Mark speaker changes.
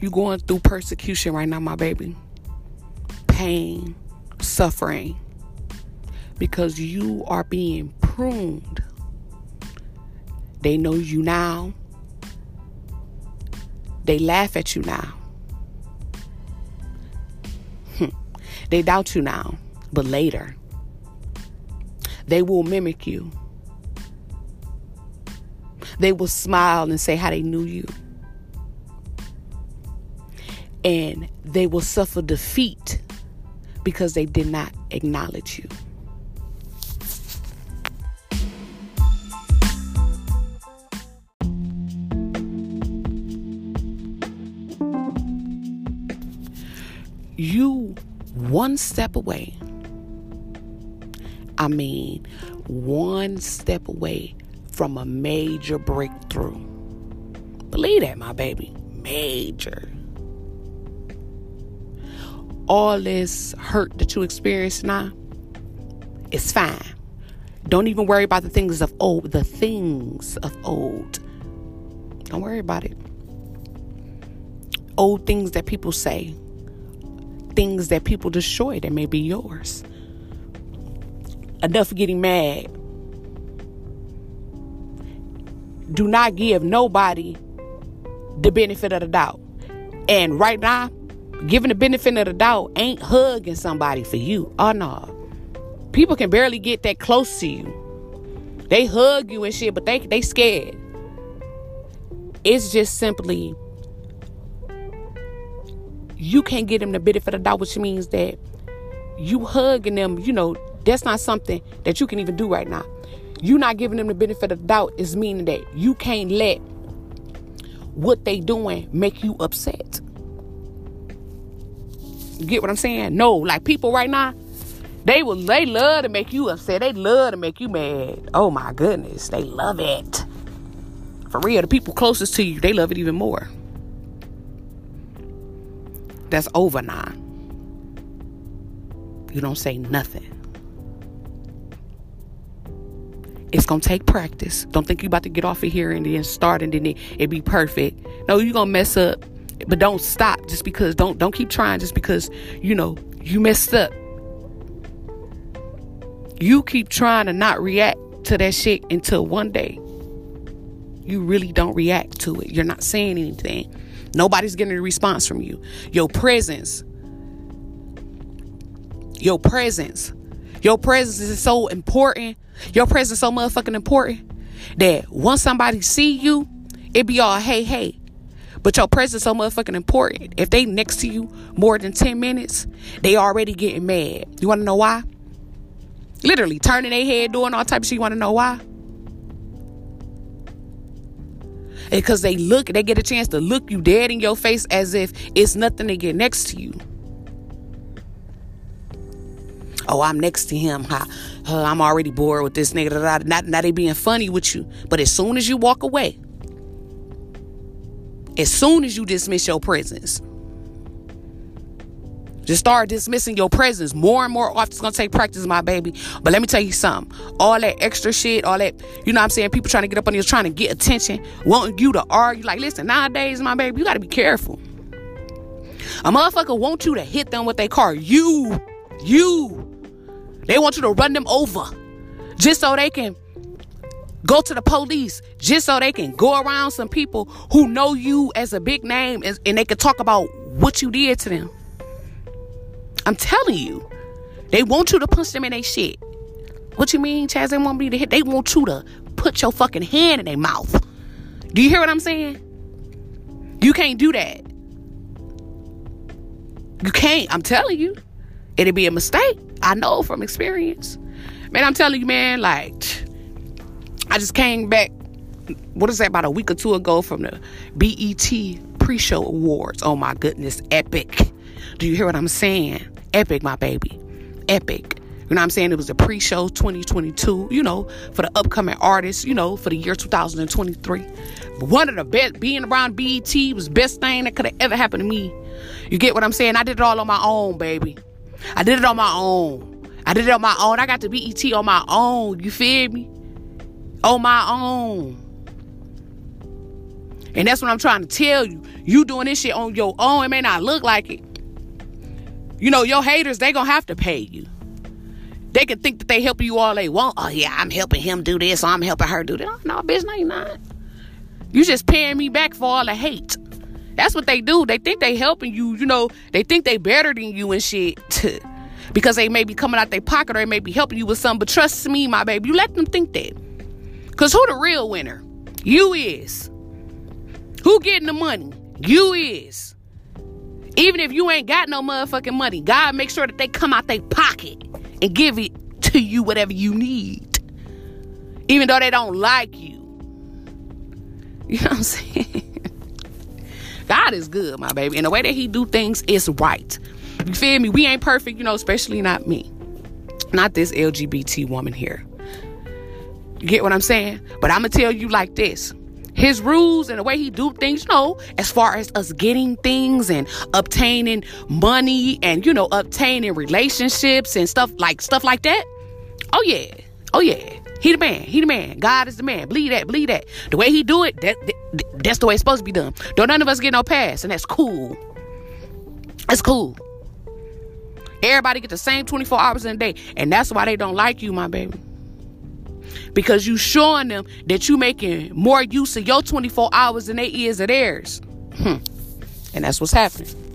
Speaker 1: You going through persecution right now, my baby. Pain, suffering. Because you are being pruned. They know you now. They laugh at you now. Hmm. They doubt you now, but later they will mimic you. They will smile and say how they knew you. And they will suffer defeat because they did not acknowledge you. You one step away. I mean, one step away from a major breakthrough. Believe that, my baby. Major. All this hurt that you experience now, it's fine. Don't even worry about the things of old. The things of old. Don't worry about it. Old things that people say, things that people destroy that may be yours. Enough getting mad. Do not give nobody the benefit of the doubt. And right now, giving the benefit of the doubt ain't hugging somebody for you. Oh no. People can barely get that close to you. They hug you and shit, but they they scared. It's just simply you can't get them the benefit of the doubt, which means that you hugging them, you know, that's not something that you can even do right now. You not giving them the benefit of the doubt is meaning that you can't let what they doing make you upset. You get what I'm saying? No, like people right now, they will they love to make you upset. They love to make you mad. Oh my goodness, they love it. For real, the people closest to you, they love it even more that's over now. You don't say nothing. It's gonna take practice. Don't think you about to get off of here and then start and then it, it be perfect. No, you're gonna mess up. But don't stop just because don't don't keep trying just because you know you messed up. You keep trying to not react to that shit until one day you really don't react to it. You're not saying anything. Nobody's getting a response from you. Your presence. Your presence. Your presence is so important. Your presence is so motherfucking important that once somebody see you, it be all hey hey. But your presence so motherfucking important. If they next to you more than 10 minutes, they already getting mad. You wanna know why? Literally turning their head, doing all type of shit. You wanna know why? because they look they get a chance to look you dead in your face as if it's nothing to get next to you oh i'm next to him i'm already bored with this nigga not, not they being funny with you but as soon as you walk away as soon as you dismiss your presence just start dismissing your presence more and more often. It's gonna take practice, my baby. But let me tell you something. All that extra shit, all that, you know what I'm saying? People trying to get up on you, trying to get attention, wanting you to argue. Like, listen, nowadays, my baby, you gotta be careful. A motherfucker want you to hit them with their car. You, you. They want you to run them over just so they can go to the police just so they can go around some people who know you as a big name and, and they can talk about what you did to them. I'm telling you. They want you to punch them in their shit. What you mean, Chazz? They want me to hit. They want you to put your fucking hand in their mouth. Do you hear what I'm saying? You can't do that. You can't. I'm telling you. It'd be a mistake. I know from experience. Man, I'm telling you, man, like, I just came back, what is that, about a week or two ago from the BET pre show awards. Oh my goodness, epic. Do you hear what I'm saying? epic, my baby. Epic. You know what I'm saying? It was a pre show 2022, you know, for the upcoming artists, you know, for the year 2023. One of the best, being around BET was best thing that could have ever happened to me. You get what I'm saying? I did it all on my own, baby. I did it on my own. I did it on my own. I got to BET on my own. You feel me? On my own. And that's what I'm trying to tell you. You doing this shit on your own. It may not look like it. You know, your haters, they gonna have to pay you. They can think that they helping you all they want. Oh yeah, I'm helping him do this, or I'm helping her do that. Oh, no, bitch, no, you not. You just paying me back for all the hate. That's what they do. They think they helping you. You know, they think they better than you and shit. because they may be coming out their pocket or they may be helping you with something. But trust me, my baby, you let them think that. Cause who the real winner? You is. Who getting the money? You is. Even if you ain't got no motherfucking money, God make sure that they come out their pocket and give it to you whatever you need. Even though they don't like you. You know what I'm saying? God is good, my baby. And the way that he do things is right. You feel me? We ain't perfect, you know, especially not me. Not this LGBT woman here. You get what I'm saying? But I'm gonna tell you like this his rules and the way he do things, you know, as far as us getting things and obtaining money and you know obtaining relationships and stuff like stuff like that. Oh yeah, oh yeah. He the man. He the man. God is the man. Believe that. Believe that. The way he do it, that, that that's the way it's supposed to be done. Don't none of us get no pass, and that's cool. That's cool. Everybody get the same 24 hours in a day, and that's why they don't like you, my baby because you showing them that you making more use of your 24 hours than they is of theirs. Hmm. And that's what's happening.